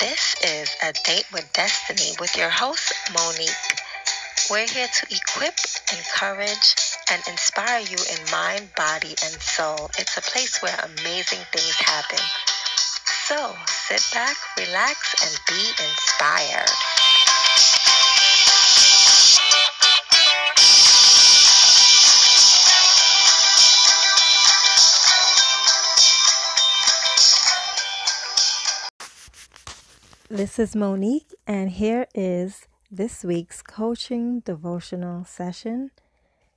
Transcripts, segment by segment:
This is A Date with Destiny with your host, Monique. We're here to equip, encourage, and inspire you in mind, body, and soul. It's a place where amazing things happen. So sit back, relax, and be inspired. This is Monique, and here is this week's coaching devotional session.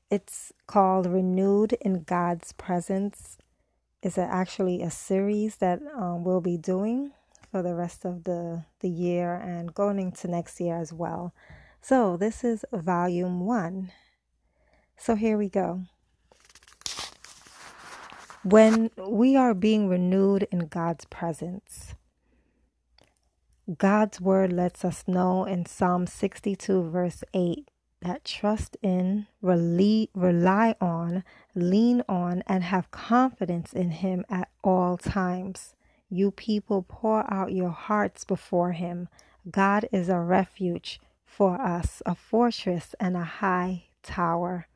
It's called Renewed in God's Presence. It's a, actually a series that um, we'll be doing for the rest of the, the year and going into next year as well. So, this is volume one. So, here we go. When we are being renewed in God's presence, God's word lets us know in Psalm 62, verse 8, that trust in, rely, on, lean on, and have confidence in Him at all times. You people pour out your hearts before Him. God is a refuge for us, a fortress and a high tower.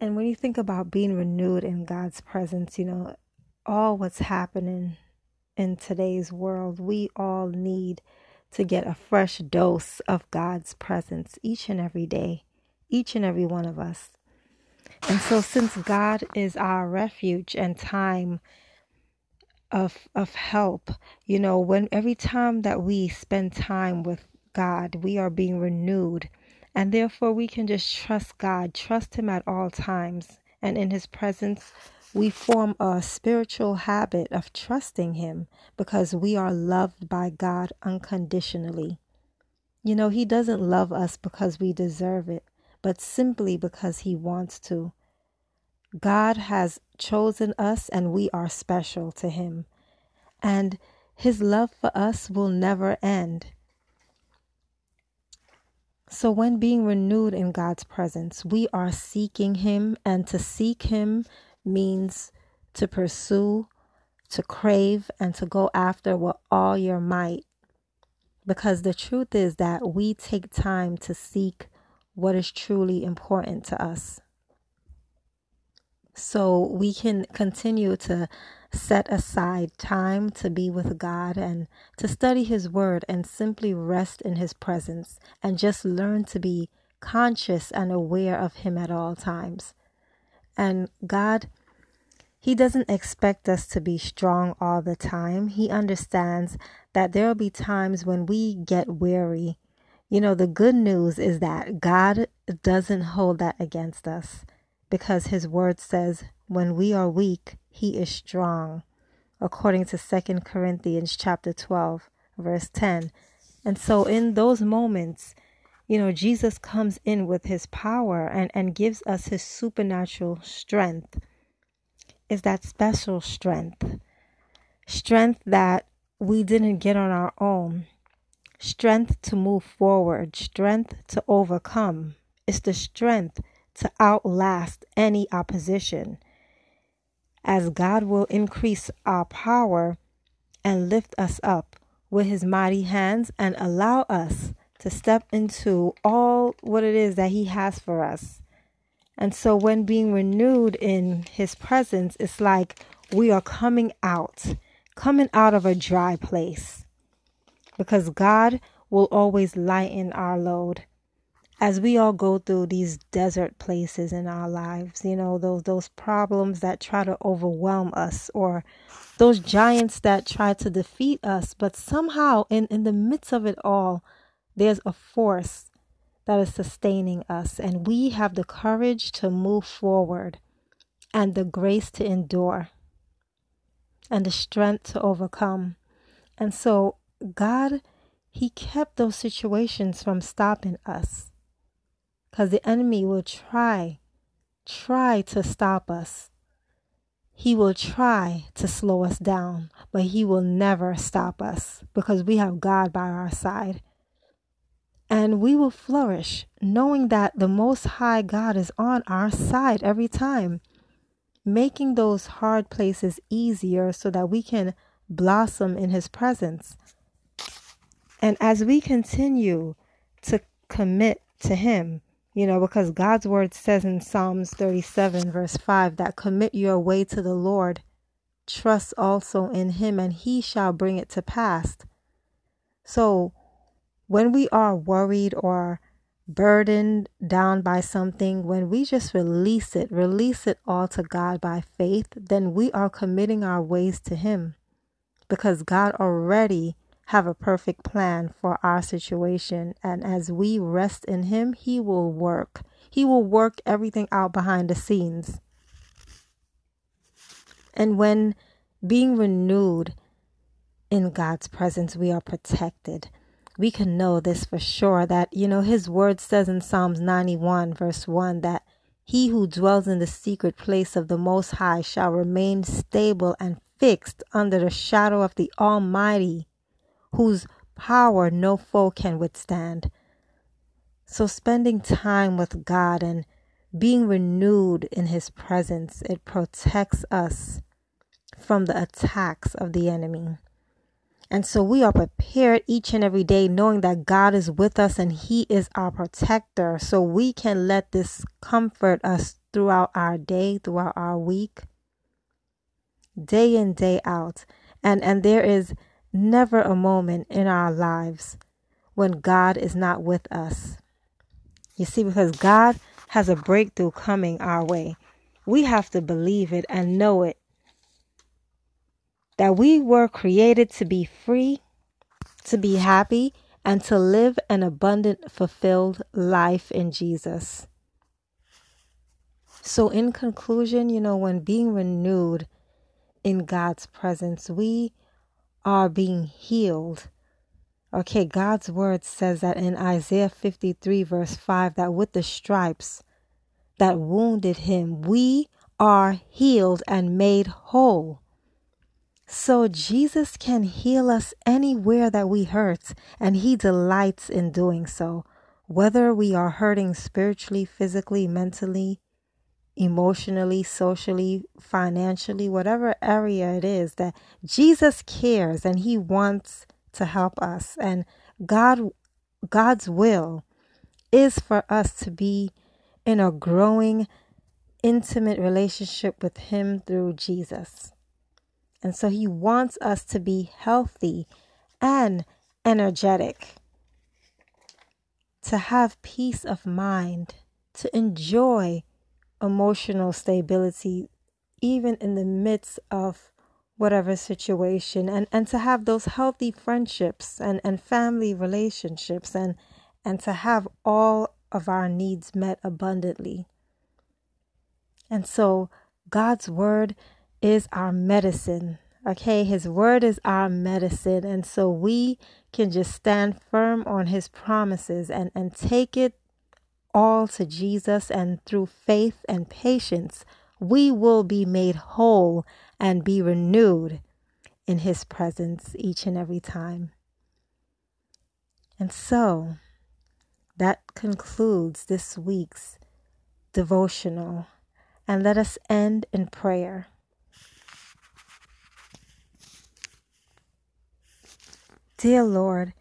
And when you think about being renewed in God's presence, you know, all what's happening in today's world, we all need to get a fresh dose of God's presence each and every day, each and every one of us. And so, since God is our refuge and time of of help, you know, when every time that we spend time with God, we are being renewed, and therefore we can just trust God, trust Him at all times, and in His presence we form a spiritual habit of trusting Him because we are loved by God unconditionally. You know, He doesn't love us because we deserve it, but simply because He wants to. God has chosen us and we are special to Him. And His love for us will never end. So, when being renewed in God's presence, we are seeking Him, and to seek Him means to pursue, to crave, and to go after with all your might. Because the truth is that we take time to seek what is truly important to us. So we can continue to set aside time to be with God and to study His Word and simply rest in His presence and just learn to be conscious and aware of Him at all times. And God, He doesn't expect us to be strong all the time. He understands that there will be times when we get weary. You know, the good news is that God doesn't hold that against us because His word says, when we are weak, He is strong, according to Second Corinthians chapter 12, verse 10. And so, in those moments, you know, Jesus comes in with his power and, and gives us his supernatural strength. Is that special strength? Strength that we didn't get on our own. Strength to move forward, strength to overcome. It's the strength to outlast any opposition. As God will increase our power and lift us up with his mighty hands and allow us to step into all what it is that He has for us. And so, when being renewed in His presence, it's like we are coming out, coming out of a dry place. Because God will always lighten our load. As we all go through these desert places in our lives, you know, those those problems that try to overwhelm us or those giants that try to defeat us, but somehow in, in the midst of it all, there's a force that is sustaining us, and we have the courage to move forward and the grace to endure and the strength to overcome. And so, God, He kept those situations from stopping us because the enemy will try, try to stop us. He will try to slow us down, but He will never stop us because we have God by our side and we will flourish knowing that the Most High God is on our side every time, making those hard places easier so that we can blossom in His presence. And as we continue to commit to Him, you know, because God's word says in Psalms 37, verse 5, that commit your way to the Lord, trust also in Him, and He shall bring it to pass. So when we are worried or burdened down by something, when we just release it, release it all to God by faith, then we are committing our ways to Him because God already have a perfect plan for our situation. And as we rest in Him, He will work. He will work everything out behind the scenes. And when being renewed in God's presence, we are protected. We can know this for sure that, you know, His word says in Psalms 91, verse 1, that he who dwells in the secret place of the Most High shall remain stable and fixed under the shadow of the Almighty whose power no foe can withstand. So, spending time with God and being renewed in His presence, it protects us from the attacks of the enemy. And so we are prepared each and every day knowing that God is with us and He is our protector. So we can let this comfort us throughout our day, throughout our week, day in, day out. And and there is never a moment in our lives when God is not with us. You see, because God has a breakthrough coming our way, we have to believe it and know it. That we were created to be free, to be happy, and to live an abundant, fulfilled life in Jesus. So, in conclusion, you know, when being renewed in God's presence, we are being healed. Okay, God's word says that in Isaiah 53, verse 5, that with the stripes that wounded him, we are healed and made whole. So Jesus can heal us anywhere that we hurt, and he delights in doing so. Whether we are hurting spiritually, physically, mentally, emotionally, socially, financially, whatever area it is that Jesus cares and he wants to help us and God God's will is for us to be in a growing intimate relationship with him through Jesus. And so he wants us to be healthy and energetic, to have peace of mind, to enjoy emotional stability, even in the midst of whatever situation, and, and to have those healthy friendships and, and family relationships, and, and to have all of our needs met abundantly. And so, God's word is our medicine. Okay, His word is our medicine. And so we can just stand firm on His promises and, and take it all to Jesus, and through faith and patience, we will be made whole and be renewed in His presence each and every time. And so, that concludes this week's devotional. And let us end in prayer. Dear Lord,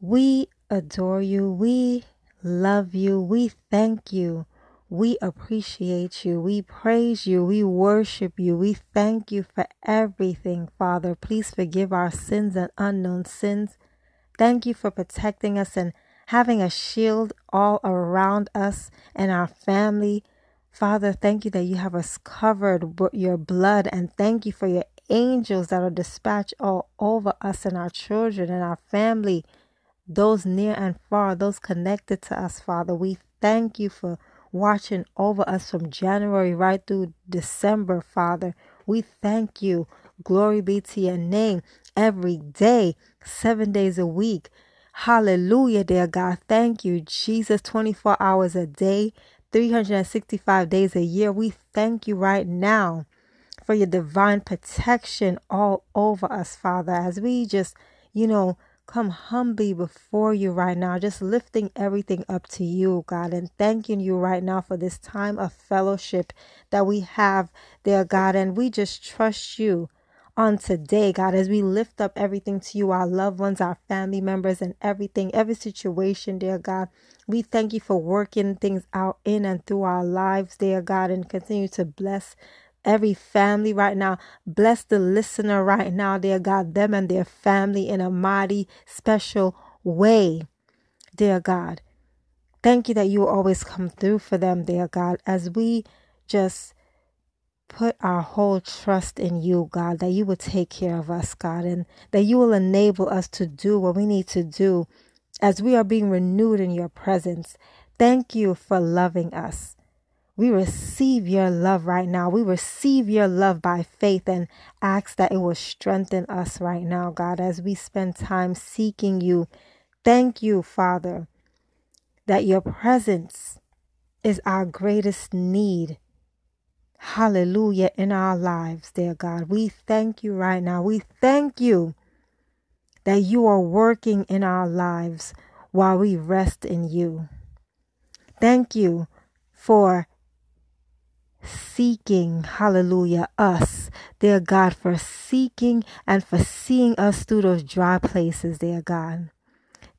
we adore you. We love you. We thank you. We appreciate you. We praise you. We worship you. We thank you for everything, Father. Please forgive our sins and unknown sins. Thank you for protecting us and having a shield all around us and our family. Father, thank you that you have us covered with your blood, and thank you for your angels that are dispatched all over us and our children and our family those near and far, those connected to us, Father. We thank you for watching over us from January right through December, Father. We thank you. Glory be to your name every day, seven days a week. Hallelujah, dear God. Thank you, Jesus, 24 hours a day, 365 days a year. We thank you right now for your divine protection all over us, Father, as we just, you know, come humbly before you right now, just lifting everything up to you, God, and thanking you right now for this time of fellowship that we have there, God. And we just trust you on today, God, as we lift up everything to you, our loved ones, our family members, and everything, every situation, dear God. We thank you for working things out in and through our lives, dear God, and continue to bless every family right now. Bless the listener right now, dear God, them and their family in a mighty, special way, dear God. Thank you that you always come through for them, dear God, as we just put our whole trust in you, God, that you will take care of us, God, and that you will enable us to do what we need to do as we are being renewed in your presence. Thank you for loving us. We receive your love right now. We receive your love by faith and ask that it will strengthen us right now, God, as we spend time seeking you. Thank you, Father, that your presence is our greatest need. Hallelujah in our lives, dear God. We thank you right now. We thank you that you are working in our lives while we rest in you. Thank you for seeking, hallelujah, us, dear God, for seeking and for seeing us through those dry places, dear God.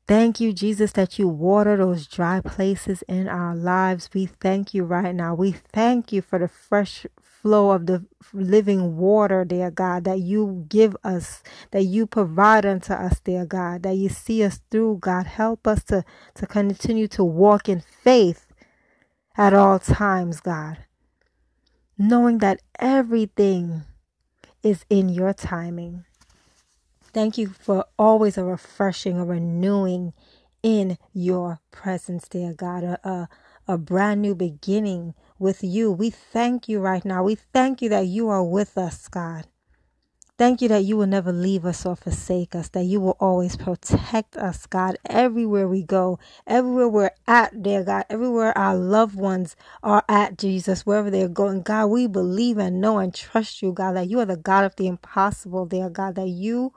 Thank you, Jesus, that you water those dry places in our lives. We thank you right now. We thank you for the fresh flow of the living water, dear God, that you give us, that you provide unto us, dear God, that you see us through, God. Help us to, to continue to walk in faith at all times, God, knowing that everything is in your timing. Thank you for always a refreshing, a renewing in your presence, dear God, a, a, a brand new beginning with you. We thank you right now. We thank you that you are with us, God. Thank you that you will never leave us or forsake us, that you will always protect us, God, everywhere we go, everywhere we're at, dear God, everywhere our loved ones are at, Jesus, wherever they're going. God, we believe and know and trust you, God, that you are the God of the impossible, dear God, that you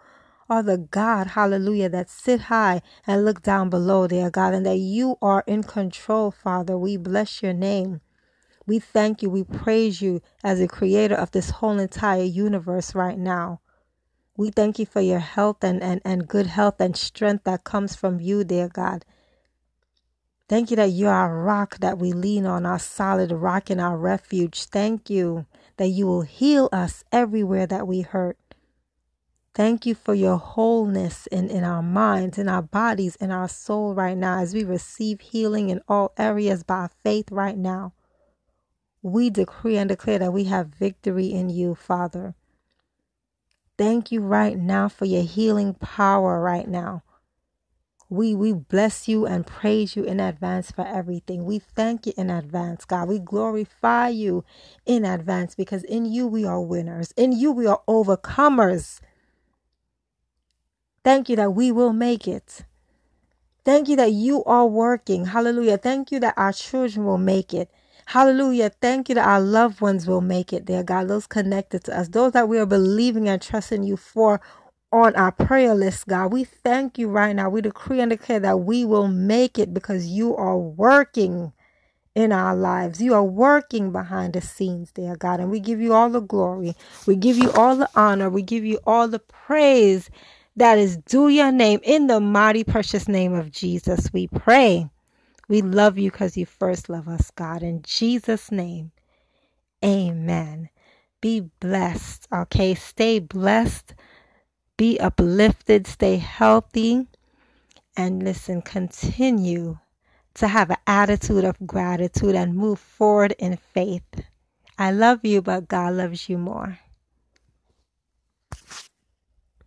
are the God, hallelujah, that sit high and look down below, dear God, and that you are in control, Father. We bless your name. We thank you. We praise you as the creator of this whole entire universe right now. We thank you for your health and, and, and good health and strength that comes from you, dear God. Thank you that you are a rock that we lean on, our solid rock and our refuge. Thank you that you will heal us everywhere that we hurt. Thank you for your wholeness in, in our minds, in our bodies, in our soul right now as we receive healing in all areas by faith right now. We decree and declare that we have victory in you, Father. Thank you right now for your healing power right now. We we bless you and praise you in advance for everything. We thank you in advance, God. We glorify you in advance because in you we are winners. In you we are overcomers. Thank you that we will make it. Thank you that you are working. Hallelujah. Thank you that our children will make it. Hallelujah. Thank you that our loved ones will make it, dear God. Those connected to us, those that we are believing and trusting you for on our prayer list, God. We thank you right now. We decree and declare that we will make it because you are working in our lives. You are working behind the scenes, dear God. And we give you all the glory. We give you all the honor. We give you all the praise that is due your name. In the mighty, precious name of Jesus, we pray. We love you because you first love us, God. In Jesus' name, amen. Be blessed, okay? Stay blessed, be uplifted, stay healthy, and listen, continue to have an attitude of gratitude and move forward in faith. I love you, but God loves you more.